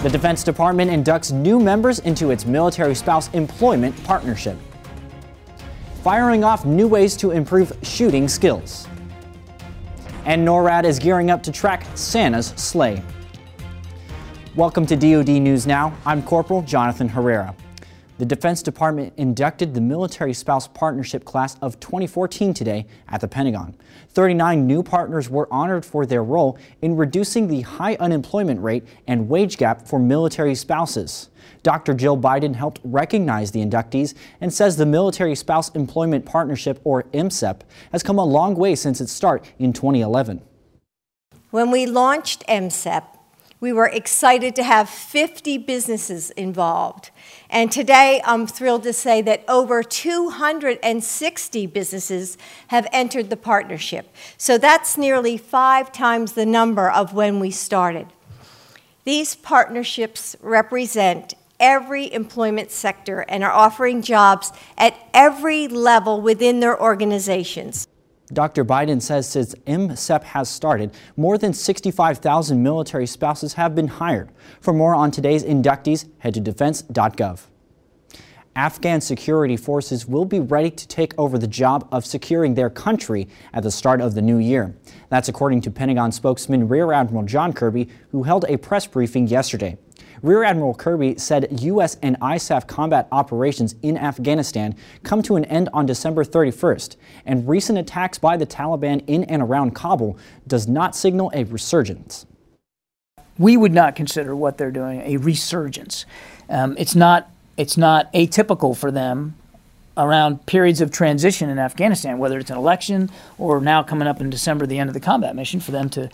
The Defense Department inducts new members into its military spouse employment partnership. Firing off new ways to improve shooting skills. And NORAD is gearing up to track Santa's sleigh. Welcome to DoD News Now. I'm Corporal Jonathan Herrera. The Defense Department inducted the Military Spouse Partnership Class of 2014 today at the Pentagon. 39 new partners were honored for their role in reducing the high unemployment rate and wage gap for military spouses. Dr. Jill Biden helped recognize the inductees and says the Military Spouse Employment Partnership, or MSEP, has come a long way since its start in 2011. When we launched MSEP, we were excited to have 50 businesses involved. And today I'm thrilled to say that over 260 businesses have entered the partnership. So that's nearly five times the number of when we started. These partnerships represent every employment sector and are offering jobs at every level within their organizations. Dr. Biden says since MSEP has started, more than 65,000 military spouses have been hired. For more on today's inductees, head to defense.gov. Afghan security forces will be ready to take over the job of securing their country at the start of the new year. That's according to Pentagon spokesman Rear Admiral John Kirby, who held a press briefing yesterday. Rear Admiral Kirby said U.S. and ISAF combat operations in Afghanistan come to an end on December 31st, and recent attacks by the Taliban in and around Kabul does not signal a resurgence. We would not consider what they're doing a resurgence. Um, it's not it's not atypical for them around periods of transition in Afghanistan, whether it's an election or now coming up in December, the end of the combat mission, for them to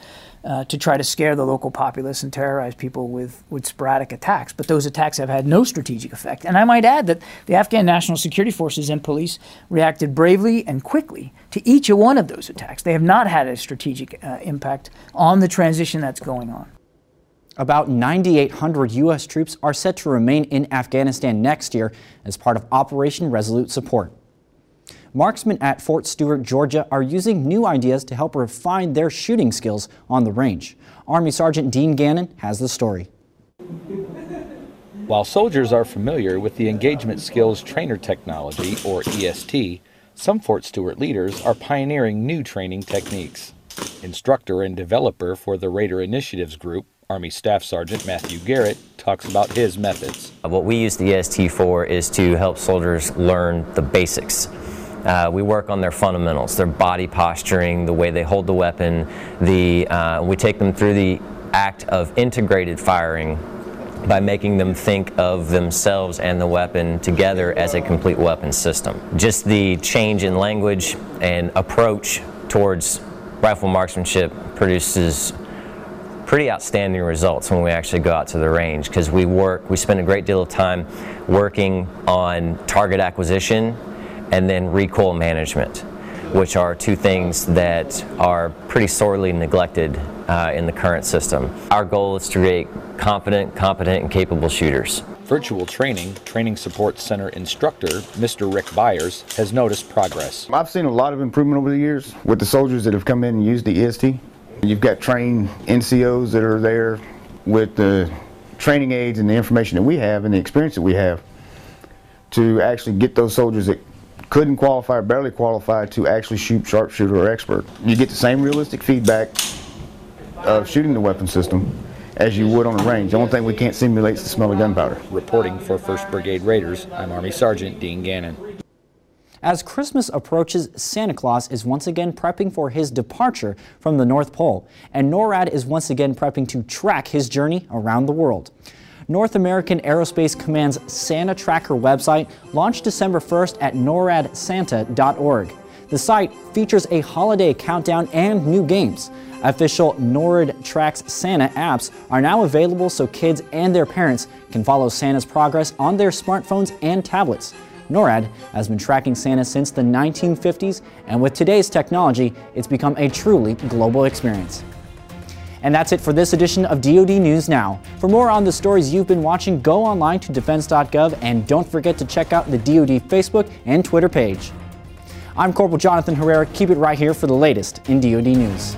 uh, to try to scare the local populace and terrorize people with, with sporadic attacks. But those attacks have had no strategic effect. And I might add that the Afghan National Security Forces and police reacted bravely and quickly to each one of those attacks. They have not had a strategic uh, impact on the transition that's going on. About 9,800 U.S. troops are set to remain in Afghanistan next year as part of Operation Resolute Support. Marksmen at Fort Stewart, Georgia are using new ideas to help refine their shooting skills on the range. Army Sergeant Dean Gannon has the story. While soldiers are familiar with the Engagement Skills Trainer Technology, or EST, some Fort Stewart leaders are pioneering new training techniques. Instructor and developer for the Raider Initiatives Group, Army Staff Sergeant Matthew Garrett talks about his methods. What we use the EST for is to help soldiers learn the basics uh, we work on their fundamentals, their body posturing, the way they hold the weapon. The, uh, we take them through the act of integrated firing by making them think of themselves and the weapon together as a complete weapon system. Just the change in language and approach towards rifle marksmanship produces pretty outstanding results when we actually go out to the range because we work, we spend a great deal of time working on target acquisition and then recoil management, which are two things that are pretty sorely neglected uh, in the current system. Our goal is to create confident, competent, and capable shooters. Virtual training, Training Support Center instructor, Mr. Rick Byers, has noticed progress. I've seen a lot of improvement over the years with the soldiers that have come in and used the EST. You've got trained NCOs that are there with the training aids and the information that we have and the experience that we have to actually get those soldiers that couldn't qualify or barely qualify to actually shoot sharpshooter or expert. You get the same realistic feedback of shooting the weapon system as you would on a range. The only thing we can't simulate is the smell of gunpowder. Reporting for 1st Brigade Raiders, I'm Army Sergeant Dean Gannon. As Christmas approaches, Santa Claus is once again prepping for his departure from the North Pole, and NORAD is once again prepping to track his journey around the world. North American Aerospace Command's Santa Tracker website launched December 1st at noradsanta.org. The site features a holiday countdown and new games. Official NORAD Tracks Santa apps are now available so kids and their parents can follow Santa's progress on their smartphones and tablets. NORAD has been tracking Santa since the 1950s, and with today's technology, it's become a truly global experience. And that's it for this edition of DoD News Now. For more on the stories you've been watching, go online to defense.gov and don't forget to check out the DoD Facebook and Twitter page. I'm Corporal Jonathan Herrera. Keep it right here for the latest in DoD News.